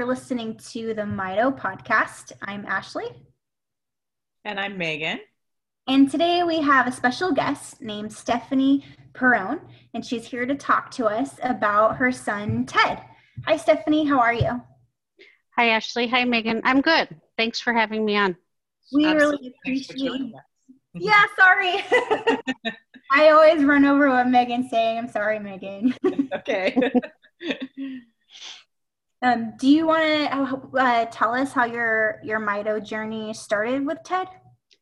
are listening to the Mito podcast. I'm Ashley. And I'm Megan. And today we have a special guest named Stephanie Perron, and she's here to talk to us about her son, Ted. Hi, Stephanie. How are you? Hi, Ashley. Hi, Megan. I'm good. Thanks for having me on. We Absolutely. really appreciate Yeah, sorry. I always run over what Megan's saying. I'm sorry, Megan. okay. Um, do you want to uh, tell us how your your Mito journey started with Ted?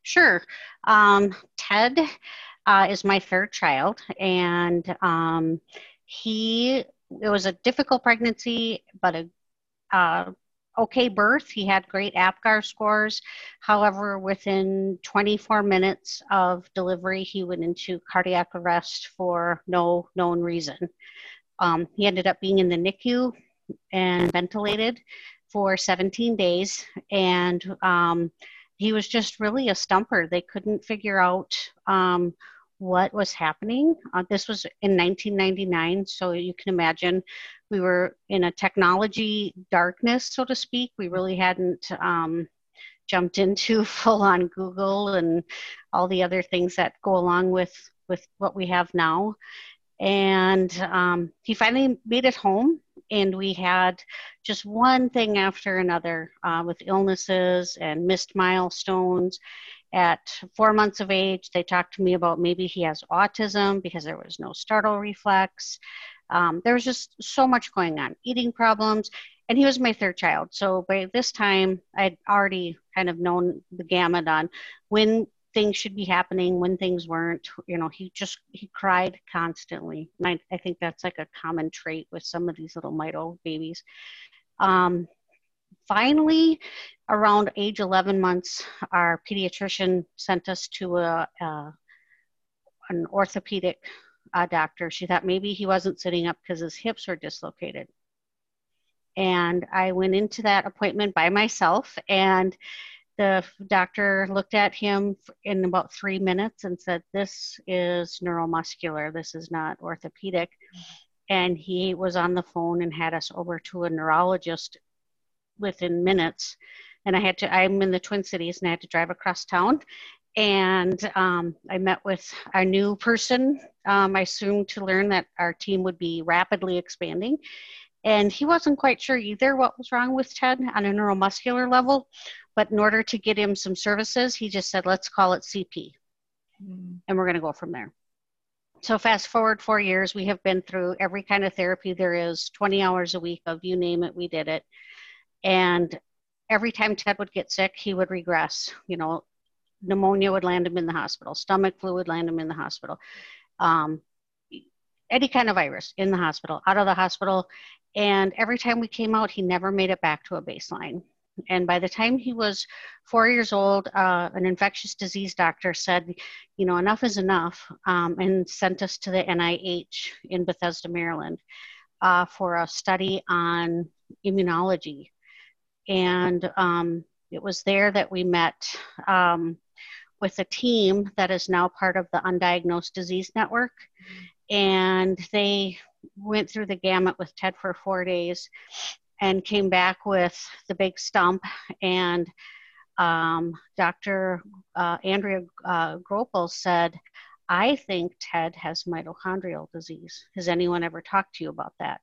Sure. Um, Ted uh, is my third child, and um, he it was a difficult pregnancy, but a uh, okay birth. He had great APGAR scores. However, within 24 minutes of delivery, he went into cardiac arrest for no known reason. Um, he ended up being in the NICU and ventilated for 17 days, and um, he was just really a stumper. They couldn't figure out um, what was happening. Uh, this was in 1999, so you can imagine we were in a technology darkness, so to speak. We really hadn't um, jumped into full on Google and all the other things that go along with with what we have now. And um, he finally made it home, and we had just one thing after another uh, with illnesses and missed milestones. At four months of age, they talked to me about maybe he has autism because there was no startle reflex. Um, there was just so much going on, eating problems, and he was my third child. So by this time, I'd already kind of known the gamut on when things should be happening, when things weren't. You know, he just he cried constantly. I, I think that's like a common trait with some of these little mito babies. Um, finally, around age 11 months, our pediatrician sent us to a, a an orthopedic uh, doctor. She thought maybe he wasn't sitting up because his hips were dislocated. And I went into that appointment by myself, and the doctor looked at him in about three minutes and said, This is neuromuscular, this is not orthopedic. And he was on the phone and had us over to a neurologist within minutes. And I had to, I'm in the Twin Cities and I had to drive across town. And um, I met with our new person. Um, I soon to learn that our team would be rapidly expanding. And he wasn't quite sure either what was wrong with Ted on a neuromuscular level. But in order to get him some services, he just said, let's call it CP. Mm. And we're going to go from there. So, fast forward four years, we have been through every kind of therapy there is 20 hours a week of you name it, we did it. And every time Ted would get sick, he would regress. You know, pneumonia would land him in the hospital, stomach flu would land him in the hospital, um, any kind of virus in the hospital, out of the hospital. And every time we came out, he never made it back to a baseline. And by the time he was four years old, uh, an infectious disease doctor said, you know, enough is enough, um, and sent us to the NIH in Bethesda, Maryland, uh, for a study on immunology and um, it was there that we met um, with a team that is now part of the Undiagnosed Disease Network. And they went through the gamut with TED for four days and came back with the big stump. And um, Dr. Uh, Andrea uh, Gropman said, I think Ted has mitochondrial disease. Has anyone ever talked to you about that?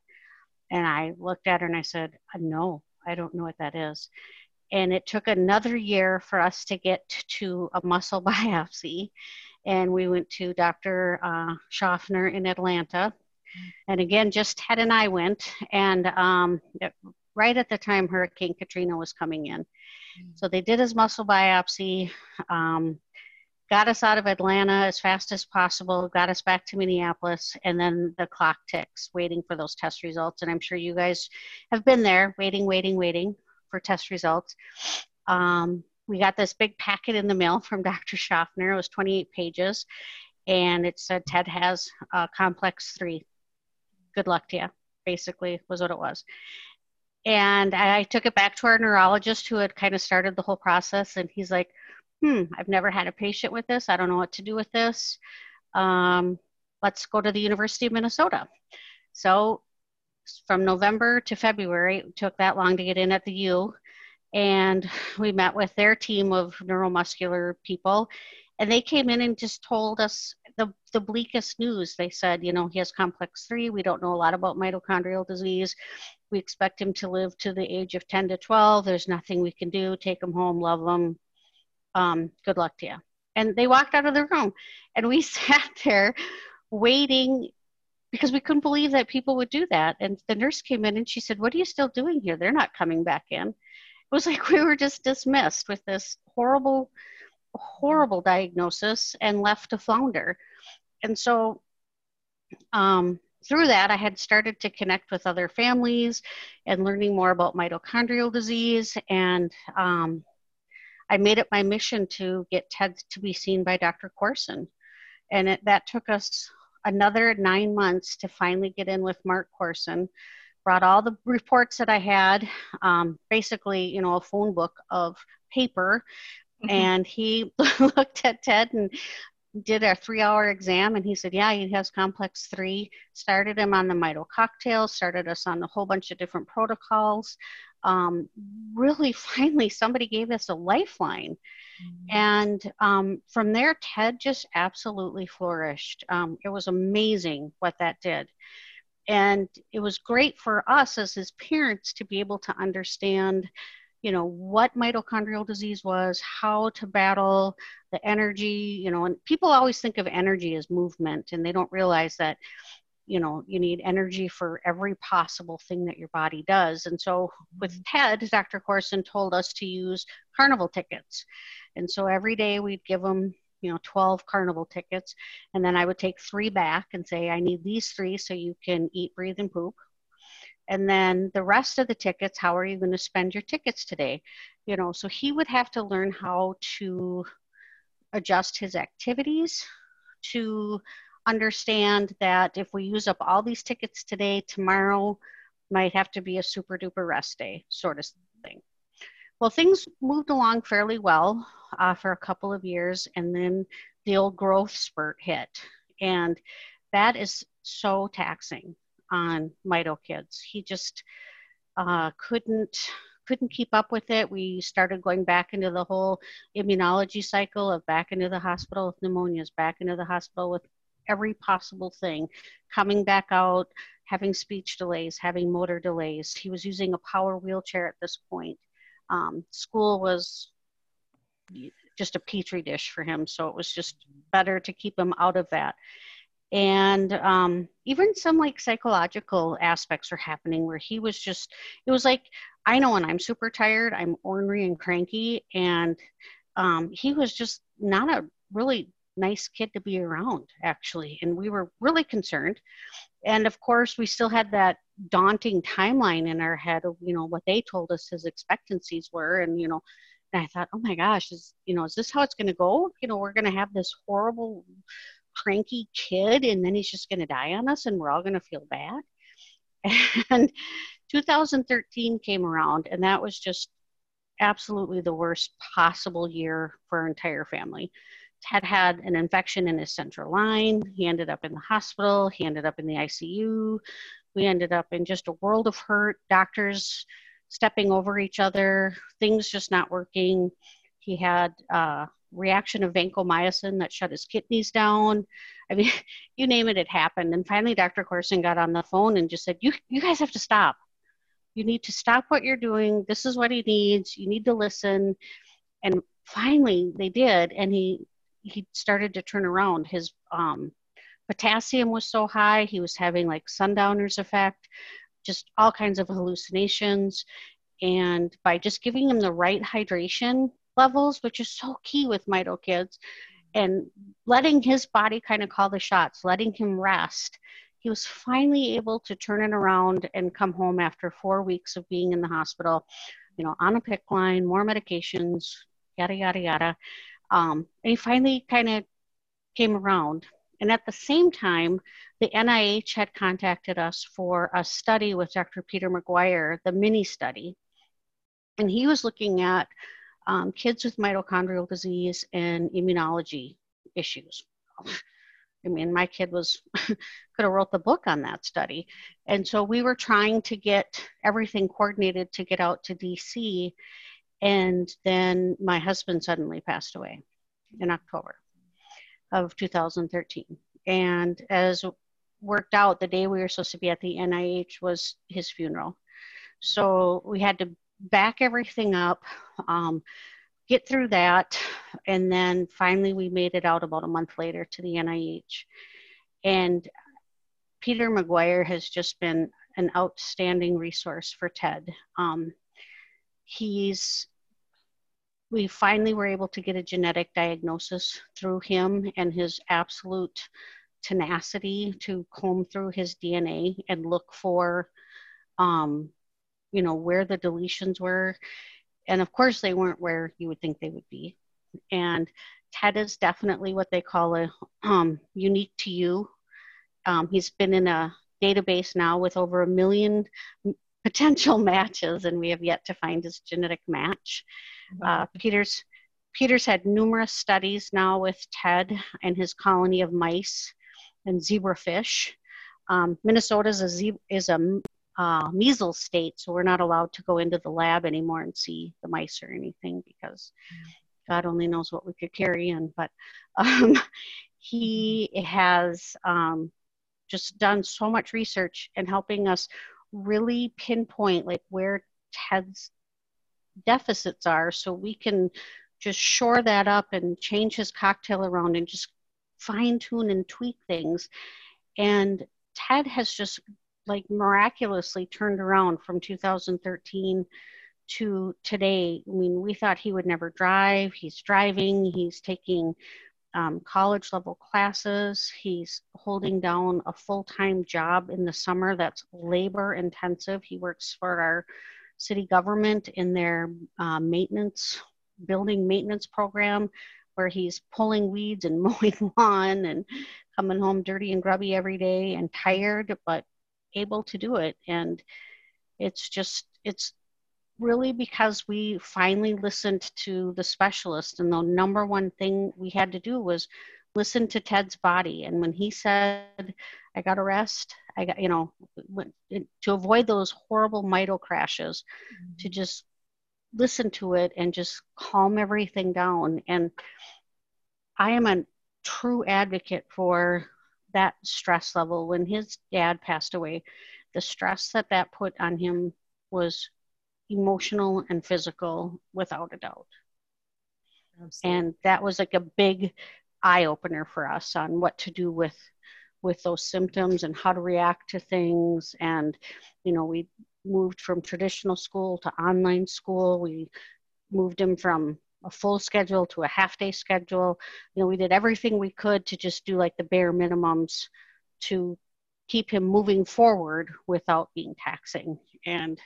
And I looked at her and I said, No, I don't know what that is. And it took another year for us to get to a muscle biopsy. And we went to Dr. Uh, Shoffner in Atlanta. And again, just Ted and I went. And um, right at the time Hurricane Katrina was coming in. So they did his muscle biopsy, um, got us out of Atlanta as fast as possible, got us back to Minneapolis, and then the clock ticks, waiting for those test results. And I'm sure you guys have been there, waiting, waiting, waiting for test results. Um, we got this big packet in the mail from Dr. Shoffner. It was 28 pages, and it said Ted has uh, complex three. Good luck to you, basically, was what it was. And I took it back to our neurologist who had kind of started the whole process, and he's like, hmm, I've never had a patient with this. I don't know what to do with this. Um, let's go to the University of Minnesota. So from November to February. It took that long to get in at the U. And we met with their team of neuromuscular people. And they came in and just told us the, the bleakest news. They said, you know, he has complex three. We don't know a lot about mitochondrial disease. We expect him to live to the age of 10 to 12. There's nothing we can do. Take him home, love him. Um, good luck to you. And they walked out of the room. And we sat there waiting because we couldn't believe that people would do that. And the nurse came in and she said, What are you still doing here? They're not coming back in. It was like we were just dismissed with this horrible, horrible diagnosis and left to flounder. And so um, through that, I had started to connect with other families and learning more about mitochondrial disease. And um, I made it my mission to get Ted to be seen by Dr. Korson. And it, that took us another nine months to finally get in with Mark Korson. Brought all the reports that I had, um, basically, you know, a phone book of paper. Mm-hmm. And he looked at Ted and did a three hour exam and he said, Yeah, he has complex three. Started him on the Mito cocktail, started us on a whole bunch of different protocols. Um, really, finally, somebody gave us a lifeline. Mm-hmm. And um, from there, Ted just absolutely flourished. Um, it was amazing what that did. And it was great for us as his parents to be able to understand you know what mitochondrial disease was how to battle the energy you know and people always think of energy as movement and they don't realize that you know you need energy for every possible thing that your body does. And so with mm-hmm. ted dr korson told us to use carnival tickets. And so every day we'd give them you know 12 carnival tickets and then i would take three back and say i need these three so you can eat breathe and poop and then the rest of the tickets how are you going to spend your tickets today? You know so he would have to learn how to adjust his activities to understand that if we use up all these tickets today tomorrow might have to be a super duper rest day sort of thing. Well things moved along fairly well uh, for a couple of years and then the old growth spurt hit. And that is so taxing on Mito kids. He just uh, couldn't couldn't keep up with it. We started going back into the whole immunology cycle of back into the hospital with pneumonias, back into the hospital with every possible thing, coming back out, having speech delays, having motor delays. He was using a power wheelchair at this point. Um, school was just a petri dish for him, so it was just better to keep him out of that and um, even some like psychological aspects are happening where he was just it was like i know when i'm super tired i'm ornery and cranky and um, he was just not a really nice kid to be around actually and we were really concerned. And of course we still had that daunting timeline in our head of you know what they told us his expectancies were and you know and i thought oh my gosh is you know is this how it's going to go? You know we're going to have this horrible cranky kid and then he's just going to die on us and we're all going to feel bad. And 2013 came around and that was just absolutely the worst possible year for our entire family. Ted had an infection in his central line. He ended up in the hospital. He ended up in the ICU. We ended up in just a world of hurt, doctors stepping over each other, things just not working. He had uh, reaction of vancomycin that shut his kidneys down. I mean, you name it, it happened. And finally, Dr. Korson got on the phone and just said, "You, you guys have to stop. You need to stop what you're doing. This is what he needs. You need to listen." And finally, they did, and he he started to turn around. His um, potassium was so high, he was having like sundowners effect, just all kinds of hallucinations. And by just giving him the right hydration levels, which is so key with Mito kids, and letting his body kind of call the shots, letting him rest. He was finally able to turn it around and come home after four weeks of being in the hospital, you know, on a PICC line, more medications, yada, yada, yada. Um, and he finally kind of came around. And at the same time, the NIH had contacted us for a study with Dr. Peter McGuire, the mini study. And he was looking at um, kids with mitochondrial disease and immunology issues. I mean, my kid was could have wrote the book on that study. And so we were trying to get everything coordinated to get out to DC. And then my husband suddenly passed away in October of 2013. And as worked out, the day we were supposed to be at the NIH was his funeral. So we had to back everything up, um, get through that, and then finally we made it out about a month later to the NIH. And Peter McGuire has just been an outstanding resource for TED. Um, he's we finally were able to get a genetic diagnosis through him and his absolute tenacity to comb through his DNA and look for, um, you know, where the deletions were. And of course, they weren't where you would think they would be. And TED is definitely what they call a um, unique to you. Um, he's been in a database now with over a million potential matches, and we have yet to find his genetic match. Uh, Peter's Peter's had numerous studies now with TED and his colony of mice and zebrafish. Um, Minnesota is a, ze- is a uh, measles state, so we're not allowed to go into the lab anymore and see the mice or anything because God only knows what we could carry in. But um, he has um, just done so much research and helping us really pinpoint like where Ted's deficits are so we can just shore that up and change his cocktail around and just fine tune and tweak things. And Ted has just like miraculously turned around from 2013 to today. I mean, we thought he would never drive. He's driving, he's taking um, college level classes, he's holding down a full time job in the summer that's labor intensive. He works for our city government in their uh, maintenance, building maintenance program where he's pulling weeds and mowing lawn and coming home dirty and grubby every day and tired, but able to do it. And it's just, it's really because we finally listened to the specialist. And the number one thing we had to do was listen to Ted's body. And when he said, I got to rest, I got, you know, to avoid those horrible mito crashes, mm-hmm. to just listen to it and just calm everything down. And I am a true advocate for that stress level. When his dad passed away, the stress that that put on him was emotional and physical without a doubt. Absolutely. And that was like a big eye opener for us on what to do with with those symptoms and how to react to things and you know we moved from traditional school to online school. We moved him from a full schedule to a half day schedule. You know, we did everything we could to just do like the bare minimums to keep him moving forward without being taxing. And,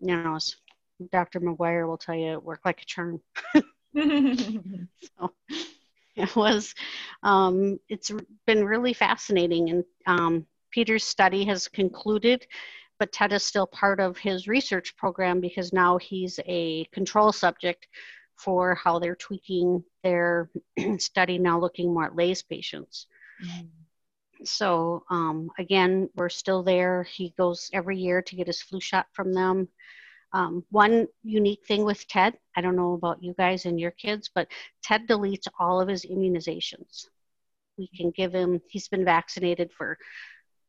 you know, as Dr. McGuire will tell you, it worked like a charm. so it was, um, it's been really fascinating. And um, Peter's study has concluded but Ted is still part of his research program because now he's a control subject for how they're tweaking their study now looking more at LAYS patients. Mm-hmm. So um, again, we're still there. He goes every year to get his flu shot from them. Um, one unique thing with Ted, I don't know about you guys and your kids, but Ted deletes all of his immunizations. We can give him, he's been vaccinated for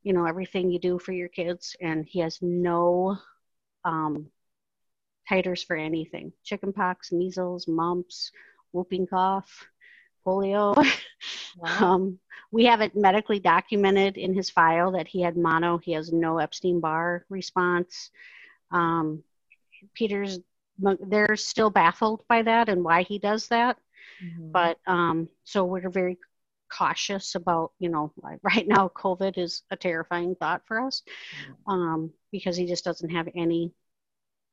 you know everything you do for your kids and he has no um, titers for anything. Chickenpox measles mumps whooping cough polio. Wow. um, we have it medically documented in his file that he had mono. He has no epstein-barr response. Um, peter's they're still baffled by that and why he does that. Mm-hmm. but um, so we're very cautious about, you know, like right now, COVID is a terrifying thought for us mm-hmm. um, because he just doesn't have any,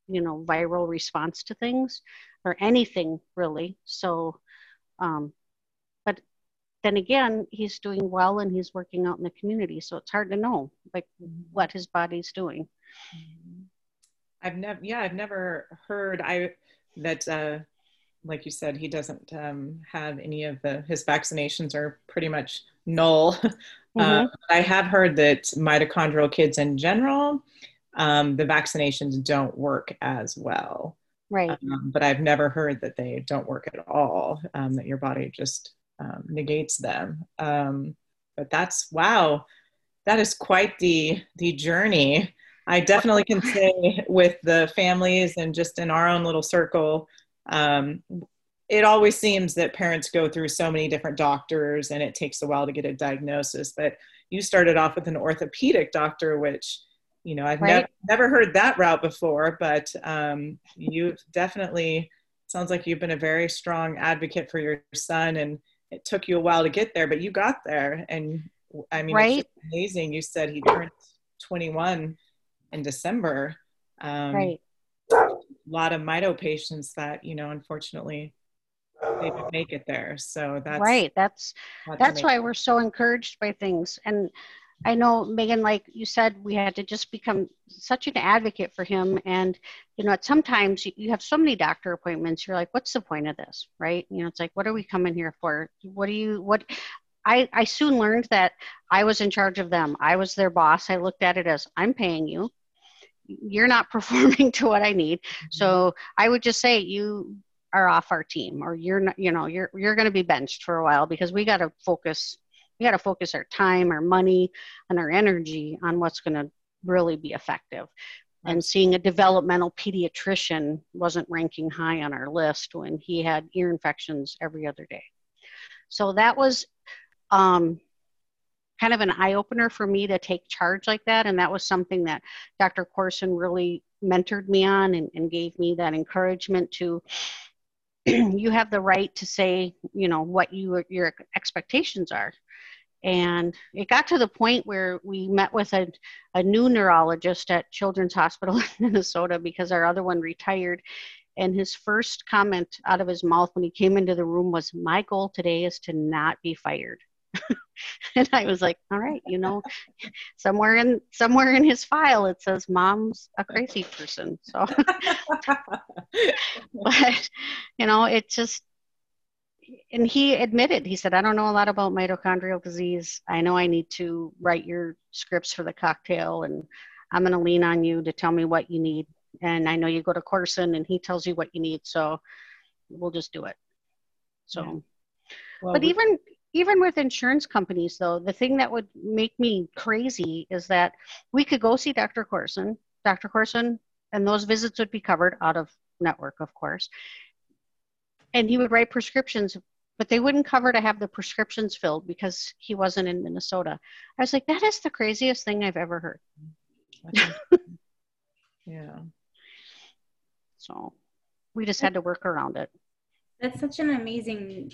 you know, viral response to things or anything really. So, um, but then again, he's doing well and he's working out in the community. So it's hard to know like mm-hmm. what his body's doing. I've never, yeah, I've never heard I that uh, like you said, he doesn't um, have any of the his vaccinations are pretty much null. Mhm. Um, I have heard that mitochondrial kids in general, um, the vaccinations don't work as well. Right. Um, but I've never heard that they don't work at all. Um, that your body just um, negates them. Um, but that's wow, that is quite the the journey. I definitely can say with the families and just in our own little circle, um, it always seems that parents go through so many different doctors and it takes a while to get a diagnosis. But you started off with an orthopedic doctor, which you know I've Right. nev- never heard that route before, but um, you've definitely sounds like you've been a very strong advocate for your son and it took you a while to get there but you got there and i mean Right. it's amazing you said he turned 21 in december um, right. A lot of mito patients that you know unfortunately they didn't make it there. So that's right. That's that's why we're so encouraged by things. And i know megan like you said we had to just become such an advocate for him. And you know sometimes you have so many doctor appointments you're like what's the point of this? Right? You know it's like what are we coming here for? What do you what i i soon learned that i was in charge of them. I was their boss. I looked at it as i'm paying you you're not performing to what i need. So i would just say you are off our team or you're not you know you're you're going to be benched for a while because we got to focus we got to focus our time our money and our energy on what's going to really be effective. And seeing a developmental pediatrician wasn't ranking high on our list when he had ear infections every other day. So that was um, kind of an eye opener for me to take charge like that and that was something that dr korson really mentored me on and, and gave me that encouragement to you have the right to say you know what you your expectations are. And it got to the point where we met with a, a new neurologist at children's hospital in minnesota because our other one retired. And his first comment out of his mouth when he came into the room was my goal today is to not be fired and i was like all right you know somewhere in somewhere in his file it says mom's a crazy person. So but you know it just and he admitted he said i don't know a lot about mitochondrial disease. I know i need to write your scripts for the cocktail and i'm going to lean on you to tell me what you need. And i know you go to korson and he tells you what you need so we'll just do it. So Yeah. Well, but we- even even with insurance companies though the thing that would make me crazy is that we could go see dr korson dr korson and those visits would be covered out of network of course. And he would write prescriptions but they wouldn't cover to have the prescriptions filled because he wasn't in minnesota. I was like that is the craziest thing i've ever heard. Yeah. So we just had to work around it. That's such an amazing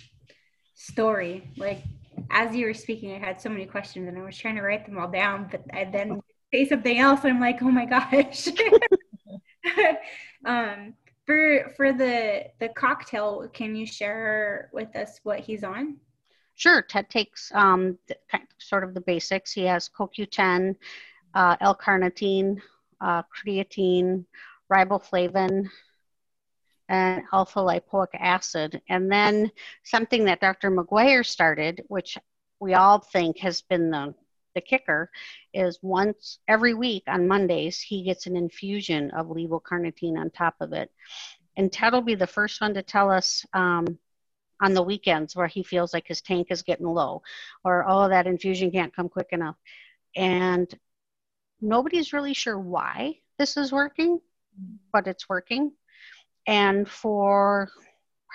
story. Like as you were speaking, I had so many questions and I was trying to write them all down, but I then say something else. and I'm like, oh my gosh. um, for for the the cocktail, can you share with us what he's on? Sure, Ted takes um, the, sort of the basics. He has CoQ10, uh, L-carnitine, uh, creatine, riboflavin, and alpha lipoic acid. And then something that Dr. McGuire started, which we all think has been the, the kicker, is once every week on Mondays, he gets an infusion of levocarnitine on top of it. And Ted will be the first one to tell us um, on the weekends where he feels like his tank is getting low or, oh, that infusion can't come quick enough. And nobody's really sure why this is working, but it's working. And for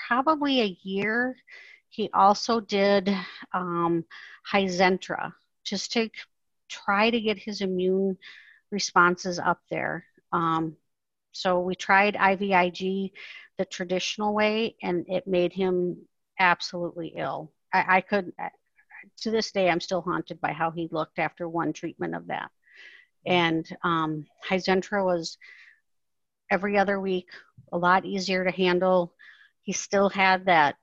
probably a year, he also did um, Hyzentra just to try to get his immune responses up there. Um, so we tried IVIG the traditional way, and it made him absolutely ill. I, I could, to this day, I'm still haunted by how he looked after one treatment of that. And um, Hyzentra was every other week, a lot easier to handle. He still had that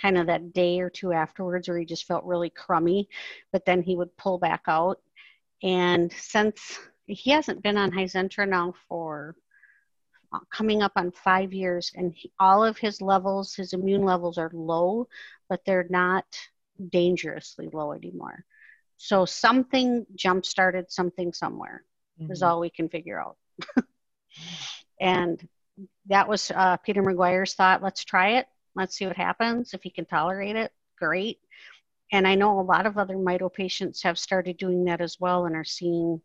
kind of that day or two afterwards where he just felt really crummy, but then he would pull back out. And since he hasn't been on Hyzentra now for coming up on five years, and he, all of his levels, his immune levels are low, but they're not dangerously low anymore. So something jump started something somewhere mm-hmm. is all we can figure out. and that was uh, Peter McGuire's thought. Let's try it. Let's see what happens. If he can tolerate it, great. And I know a lot of other mito patients have started doing that as well and are seeing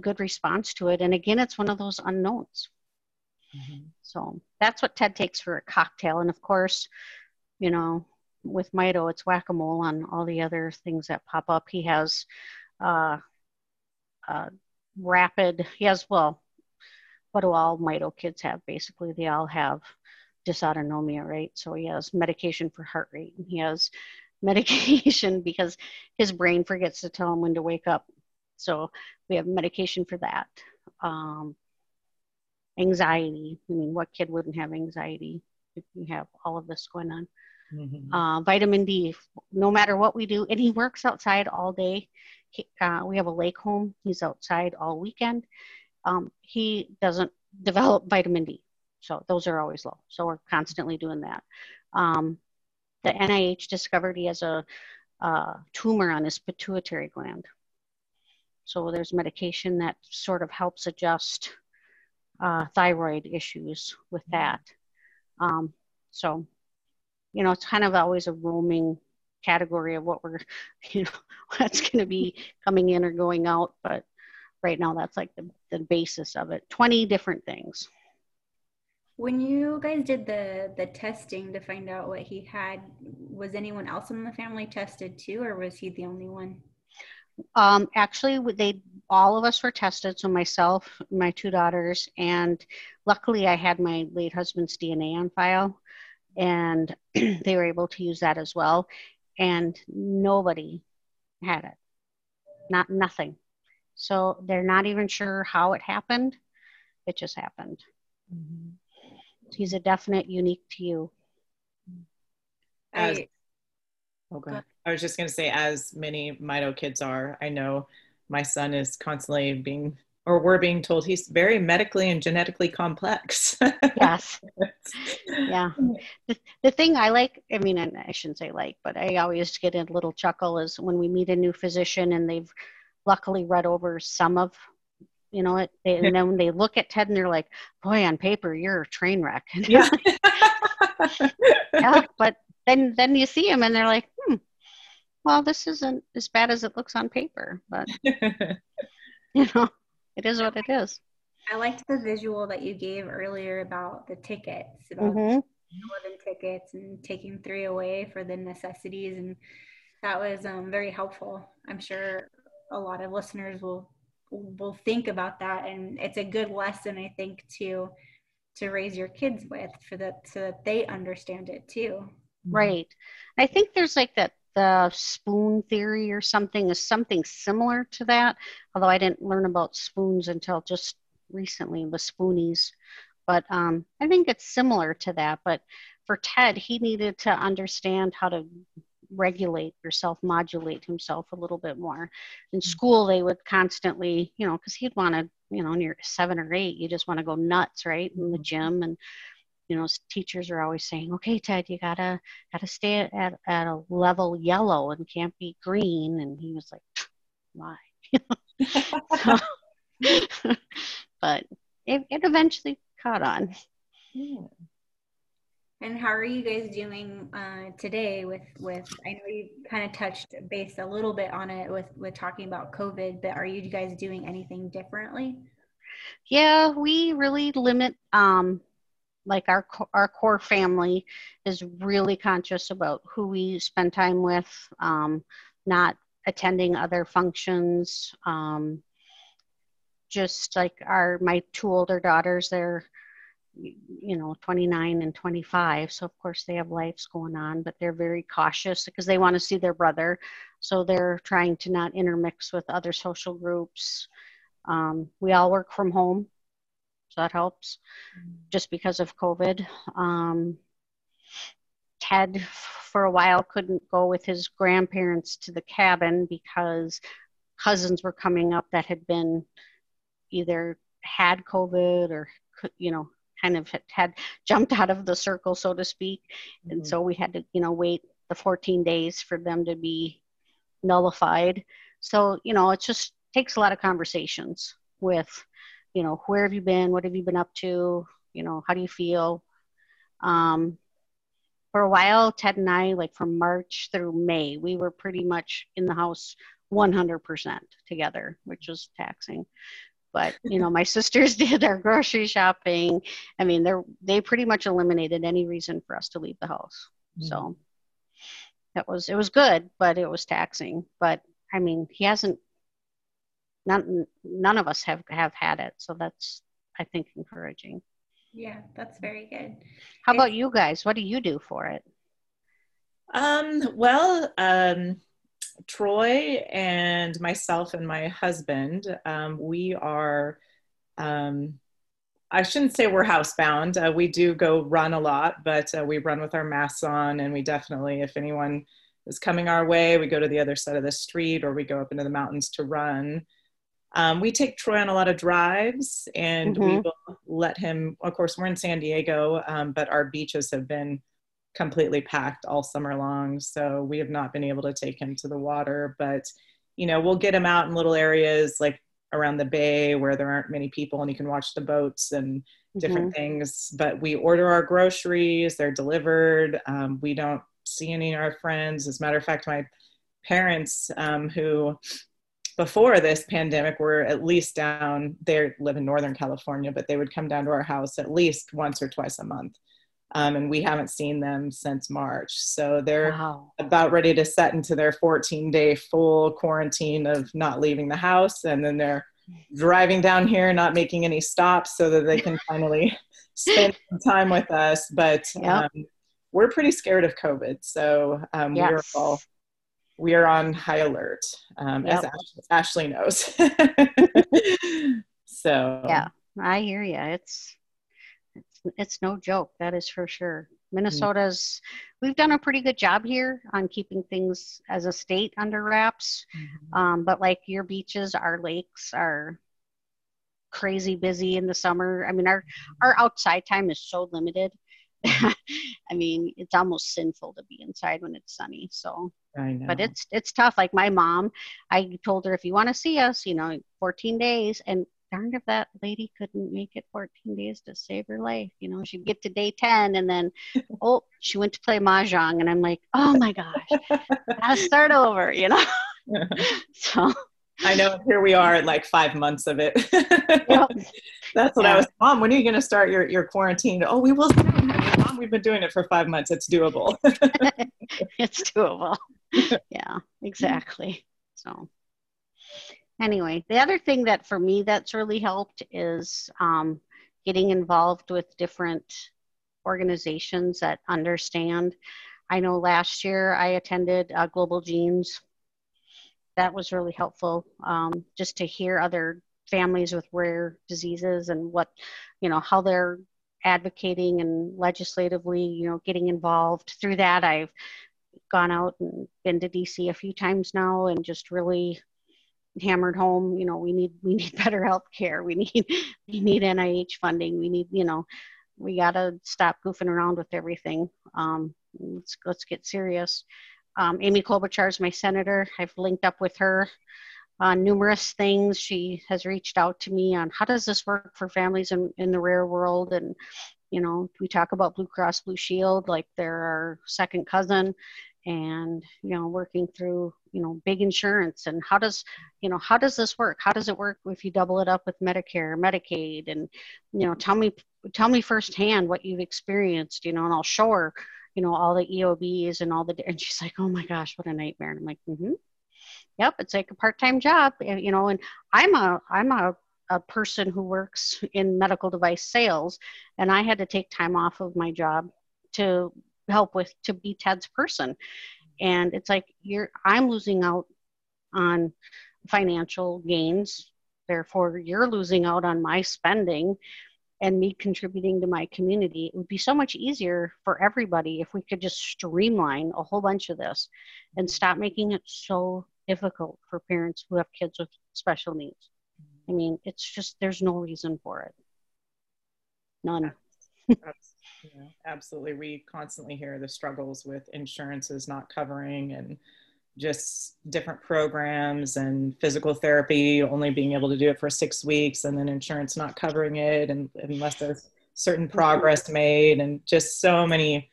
good response to it. And again, it's one of those unknowns. Mm-hmm. So that's what Ted takes for a cocktail. And of course, you know, with Mito, it's whack a mole on all the other things that pop up. He has uh, uh, rapid, he has, well, what do all Mito kids have? Basically, they all have dysautonomia, right? So he has medication for heart rate. And he has medication because his brain forgets to tell him when to wake up. So we have medication for that. Um, anxiety. I mean, what kid wouldn't have anxiety if you have all of this going on? Mm-hmm. Uh, vitamin D, no matter what we do, and he works outside all day. He, uh, we have a lake home. He's outside all weekend. Um, he doesn't develop vitamin D, so those are always low. So we're constantly doing that. Um, the NIH discovered he has a, a tumor on his pituitary gland. So there's medication that sort of helps adjust uh, thyroid issues with mm-hmm. that. Um, so, you know, it's kind of always a roaming category of what we're, you know, what's going to be coming in or going out. But right now, that's like the, the basis of it 20 different things. When you guys did the the testing to find out what he had, was anyone else in the family tested too, or was he the only one? Um, actually, they all of us were tested. So myself, my two daughters, and luckily I had my late husband's DNA on file, and they were able to use that as well. And nobody had it, not nothing. So they're not even sure how it happened. It just happened. Mm-hmm. He's a definite unique to you. As, okay. I was just going to say, as many Mito kids are, I know my son is constantly being, or we're being told he's very medically and genetically complex. yes. Yeah. The, the thing I like, I mean, I shouldn't say like, but I always get a little chuckle is when we meet a new physician and they've luckily read over some of you know it they, and then when they look at ted and they're like boy on paper you're a train wreck yeah. yeah but then then you see him and they're like hmm well, this isn't as bad as it looks on paper, but you know, it is what it is. I liked the visual that you gave earlier about the tickets, about mm-hmm. tickets and taking three away for the necessities. And that was um, very helpful. I'm sure a lot of listeners will will think about that and it's a good lesson i think to to raise your kids with for that so that they understand it too right i think there's like that the spoon theory or something is something similar to that. Although I didn't learn about spoons until just recently, the spoonies. But um, I think it's similar to that. But for Ted, he needed to understand how to regulate or self modulate himself a little bit more. In mm-hmm. school, they would constantly, you know, because he'd want to, you know, when you're seven or eight, you just want to go nuts, right, in the mm-hmm. gym and you know teachers are always saying okay ted you gotta gotta stay at, at a level yellow and can't be green and he was like why but it, it eventually caught on yeah. And how are you guys doing uh, today with with i know you kind of touched base a little bit on it with with talking about covid but are you guys doing anything differently? Yeah we really limit um like our our core family is really conscious about who we spend time with um, not attending other functions um, just like our my two older daughters they're you know 29 and 25 so of course they have lives going on but they're very cautious because they want to see their brother so they're trying to not intermix with other social groups um, we all work from home so that helps mm-hmm. just because of COVID. Um, Ted, for a while, couldn't go with his grandparents to the cabin because cousins were coming up that had been either had COVID or you know, kind of had, had jumped out of the circle, so to speak. Mm-hmm. And so we had to, you know, wait the 14 days for them to be nullified. So, you know, it just takes a lot of conversations with, you know, where have you been? What have you been up to? You know, how do you feel? Um, for a while, Ted and I, like from March through May, we were pretty much in the house 100% together, which was taxing. But you know, my sisters did our grocery shopping. I mean, they're they pretty much eliminated any reason for us to leave the house. Mm-hmm. So that was it was good, but it was taxing. But I mean, he hasn't. None none of us have have had it, so that's I think encouraging. Yeah, that's very good. How about you guys? What do you do for it? Um, well, um, Troy and myself and my husband, um, we are, um, I shouldn't say we're housebound. Uh, we do go run a lot, but uh, we run with our masks on, and we definitely, if anyone is coming our way, we go to the other side of the street or we go up into the mountains to run. Um, we take Troy on a lot of drives and mm-hmm. we will let him, of course, we're in San Diego, um, but our beaches have been completely packed all summer long. So we have not been able to take him to the water, but you know, we'll get him out in little areas like around the bay where there aren't many people and you can watch the boats and different mm-hmm. things. But we order our groceries, they're delivered. Um, we don't see any of our friends. As a matter of fact, my parents, um, who before this pandemic were at least down they live in northern california but they would come down to our house at least once or twice a month um, and we haven't seen them since march so they're wow. about ready to set into their 14 day full quarantine of not leaving the house and then they're driving down here not making any stops so that they can finally spend some time with us but yep. um, we're pretty scared of covid so um, yes. we're all we are on high alert, um, yep. as Ashley knows. so yeah, I hear you. It's, it's no joke. That is for sure. Minnesota's we've done a pretty good job here on keeping things as a state under wraps. Mm-hmm. Um, but like your beaches, our lakes are crazy busy in the summer. I mean, our our outside time is so limited. I mean, it's almost sinful to be inside when it's sunny. So I know. But it's it's tough. Like my mom, I told her if you want to see us, you know, 14 days, and darned if that lady couldn't make it 14 days to save her life. You know, she'd get to day 10 and then, oh, she went to play mahjong, and I'm like, oh my gosh, gotta start over. You know. so. I know. Here we are at like five months of it. yep. That's what yeah. I was. Mom, when are you going to start your your quarantine? Oh, we will. Mom, we've been doing it for five months. It's doable. it's doable. yeah, exactly. So, anyway, the other thing that for me that's really helped is um, getting involved with different organizations that understand. I know last year I attended uh, Global Genes. That was really helpful um, just to hear other families with rare diseases and what, you know, how they're advocating and legislatively, you know, getting involved. Through that, I've gone out and been to DC a few times now and just really hammered home you know we need we need better health care we need we need nih funding. We need you know we got to stop goofing around with everything. Um, let's let's get serious. Um, amy klobuchar is my senator. I've linked up with her on numerous things. She has reached out to me on how does this work for families in, in the rare world? And you know we talk about blue cross blue shield like they're our second cousin and you know working through you know big insurance and how does you know how does this work? How does it work if you double it up with medicare medicaid? And you know tell me tell me firsthand what you've experienced you know and i'll show her you know all the eobs and all the and she's like oh my gosh what a nightmare. And i'm like mm-hmm. Yep it's like a part-time job you know and i'm a i'm a a person who works in medical device sales and i had to take time off of my job to help with to be Ted's person. And it's like you're I'm losing out on financial gains. Therefore, you're losing out on my spending and me contributing to my community. It would be so much easier for everybody if we could just streamline a whole bunch of this and stop making it so difficult for parents who have kids with special needs. I mean, it's just, there's no reason for it. none. Yeah, absolutely. We constantly hear the struggles with insurances not covering and just different programs and physical therapy only being able to do it for six weeks and then insurance not covering it and unless there's certain progress made and just so many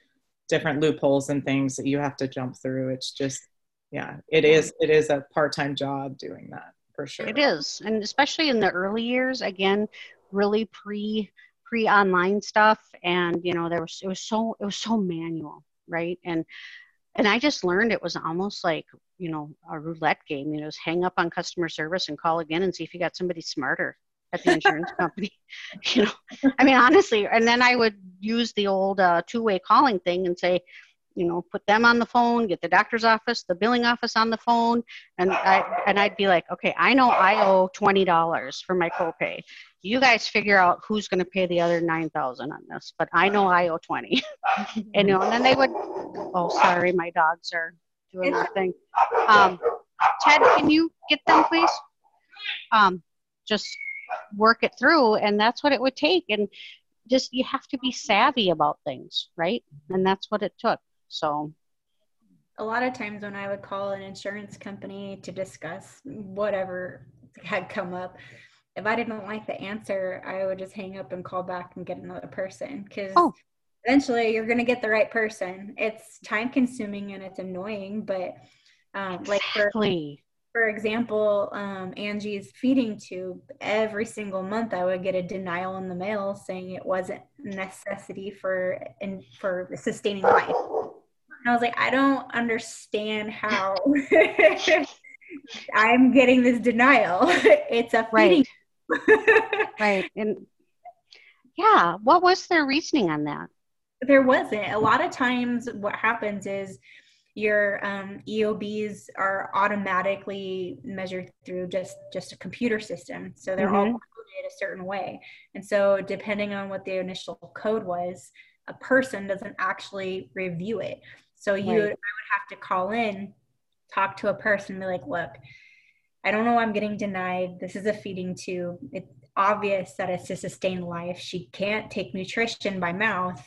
different loopholes and things that you have to jump through. It's just yeah it is it is a part-time job doing that for sure. It is. And especially in the early years again really pre pre online stuff and you know there was it was so it was so manual right and and I just learned it was almost like you know a roulette game. You know, just hang up on customer service and call again and see if you got somebody smarter at the insurance company. You know, I mean honestly, and then I would use the old uh, two-way calling thing and say, you know, put them on the phone, get the doctor's office, the billing office on the phone, and I and I'd be like, okay, I know I owe twenty dollars for my copay you guys figure out who's going to pay the other 9000 on this but i know i owe 20 and, you know, and then they would oh sorry my dogs are doing their thing um, ted can you get them please? Um, just work it through and that's what it would take and just you have to be savvy about things right? And that's what it took so. A lot of times when i would call an insurance company to discuss whatever had come up if I didn't like the answer, I would just hang up and call back and get another person because oh. eventually you're going to get the right person. It's time consuming and it's annoying, but um, exactly. like for, for example, um, Angie's feeding tube, every single month I would get a denial in the mail saying it wasn't necessity for and for sustaining life. And I was like, I don't understand how I'm getting this denial. it's a feeding right right. And yeah, what was their reasoning on that? There wasn't. A lot of times, what happens is your um, EOBs are automatically measured through just just a computer system, so they're mm-hmm. all coded a certain way. And so, depending on what the initial code was, a person doesn't actually review it. So you, right. I would have to call in, talk to a person, be like, "Look, I don't know why I'm getting denied. This is a feeding tube. It's obvious that it's to sustain life. She can't take nutrition by mouth.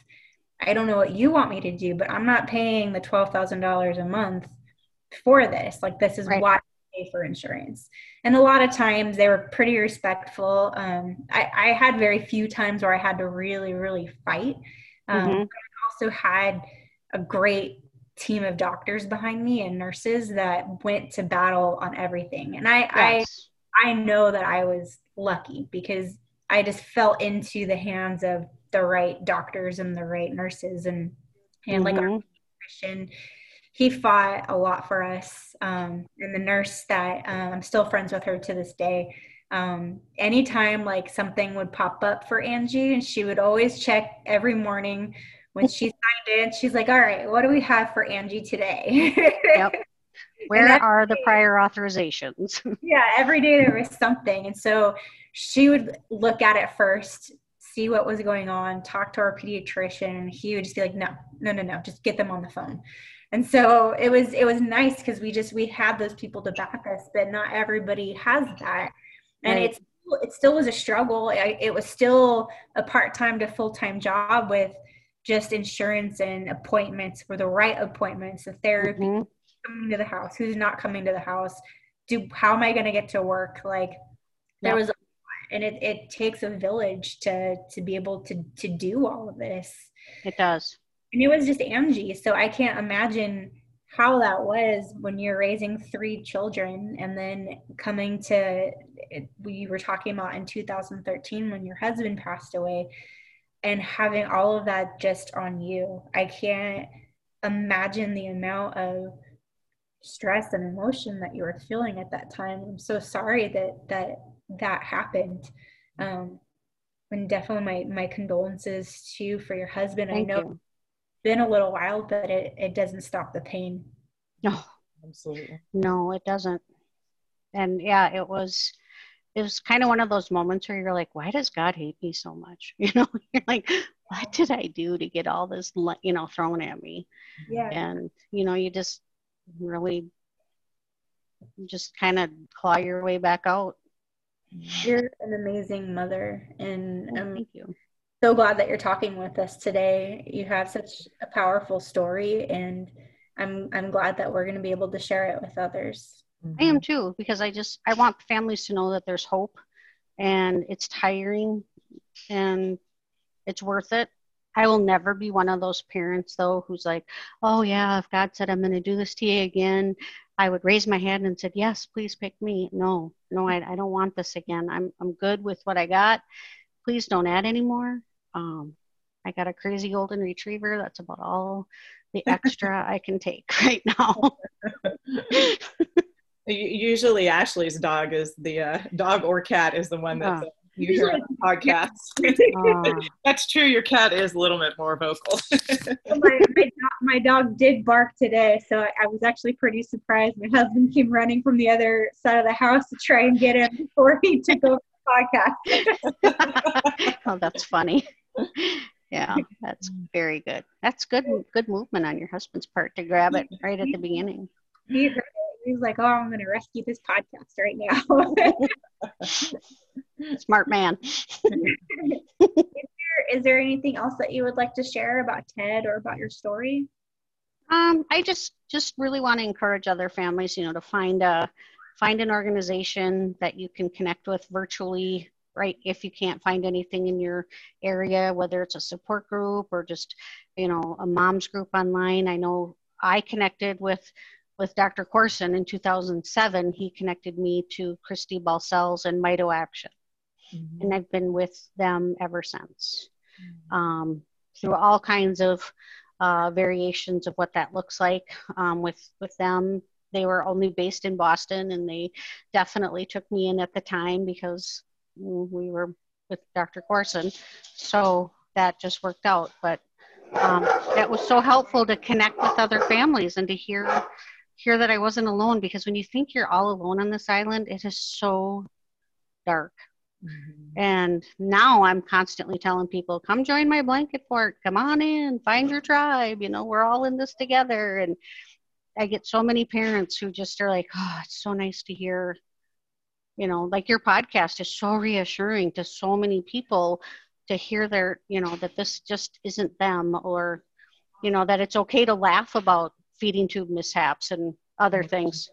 I don't know what you want me to do, but I'm not paying the $12,000 a month for this. Like, this is right. why I pay for insurance. And a lot of times they were pretty respectful. Um, I, I, had very few times where I had to really, really fight. Um, mm-hmm. I also had a great team of doctors behind me and nurses that went to battle on everything. And I yes. I I know that I was lucky because I just fell into the hands of the right doctors and the right nurses and and mm-hmm. like our Christian he fought a lot for us um, and the nurse that um, i'm still friends with her to this day um, anytime like something would pop up for angie and she would always check every morning when she signed in, she's like, all right, what do we have for Angie today? yep. Where are the prior authorizations? yeah, every day there was something. And so she would look at it first, see what was going on, talk to our pediatrician. and He would just be like, no, no, no, no, just get them on the phone. And so it was it was nice because we just we had those people to back us, but not everybody has that. And right. it's it still was a struggle. I, it was still a part time to full time job with just insurance and appointments for the right appointments, the therapy, mm-hmm. coming to the house, who's not coming to the house, do how am I going to get to work? Like there yep. was, and it, it takes a village to to be able to to do all of this. It does, and it was just Angie, so I can't imagine how that was when you're raising three children and then coming to we were talking about in 2013 when your husband passed away and having all of that just on you. I can't imagine the amount of stress and emotion that you were feeling at that time. I'm so sorry that that that happened. Um, and definitely my my condolences to you for your husband. Thank I know you. it's been a little while, but it, it doesn't stop the pain. No, absolutely. No, it doesn't. And yeah, it was it was kind of one of those moments where you're like, why does God hate me so much? You know, you're like, what did I do to get all this, you know, thrown at me? Yeah. And, you know, you just really just kind of claw your way back out. You're an amazing mother. And um, thank you. so glad that you're talking with us today. You have such a powerful story, and I'm I'm glad that we're going to be able to share it with others. I am too because I just I want families to know that there's hope, and it's tiring, and it's worth it. I will never be one of those parents though who's like, oh yeah, if God said I'm going to do this to you again, I would raise my hand and said, yes, please pick me. No, no, I, I don't want this again. I'm I'm good with what I got. Please don't add anymore. Um, I got a crazy golden retriever. That's about all the extra I can take right now. Usually, Ashley's dog is the uh, dog or cat is the one that's. Uh, you hear on the podcast. Uh, That's true. Your cat is a little bit more vocal. my, my, dog, my, dog did bark today, so I, I, was actually pretty surprised. My husband came running from the other side of the house to try and get him before he took over the podcast. oh, that's funny yeah that's very good that's good good movement on your husband's part to grab it right at the beginning he heard it. He's like oh i'm going to rescue this podcast right now. Smart man. Is, there, is there anything else that you would like to share about ted or about your story? Um, i just just really want to encourage other families you know to find a find an organization that you can connect with virtually right? If you can't find anything in your area whether it's a support group or just you know a mom's group online. I know i connected with with dr korson in 2007 he connected me to cristy balcells and mito action mm-hmm. and i've been with them ever since mm-hmm. um, through all kinds of uh, variations of what that looks like um, with with them they were only based in boston and they definitely took me in at the time because we were with Dr. Korson. So that just worked out. But um, that was so helpful to connect with other families and to hear hear that I wasn't alone because when you think you're all alone on this island, it is so dark. Mm-hmm. And now I'm constantly telling people, come join my blanket fort, come on in, find your tribe. You know, we're all in this together. And I get so many parents who just are like, oh, it's so nice to hear you know like your podcast is so reassuring to so many people to hear their you know that this just isn't them or you know that it's okay to laugh about feeding tube mishaps and other things.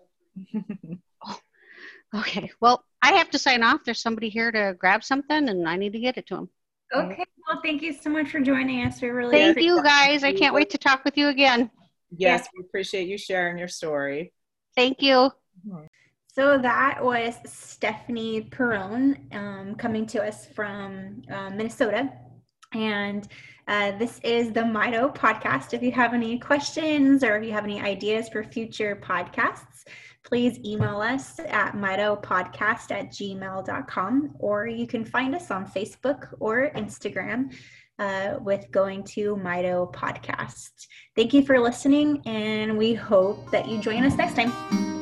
Oh, okay well i have to sign off. There's somebody here to grab something and i need to get it to them okay well thank you so much for joining us. We really thank you guys. I can't wait to talk with you again. Yes. We appreciate you sharing your story. Thank you. Mm-hmm. So that was Stephanie Perron um, coming to us from uh, Minnesota. And uh, this is the Mito podcast. If you have any questions or if you have any ideas for future podcasts, please email us at mitopodcast at gmail.com or you can find us on Facebook or Instagram uh, with going to Mito Podcast. Thank you for listening, and we hope that you join us next time.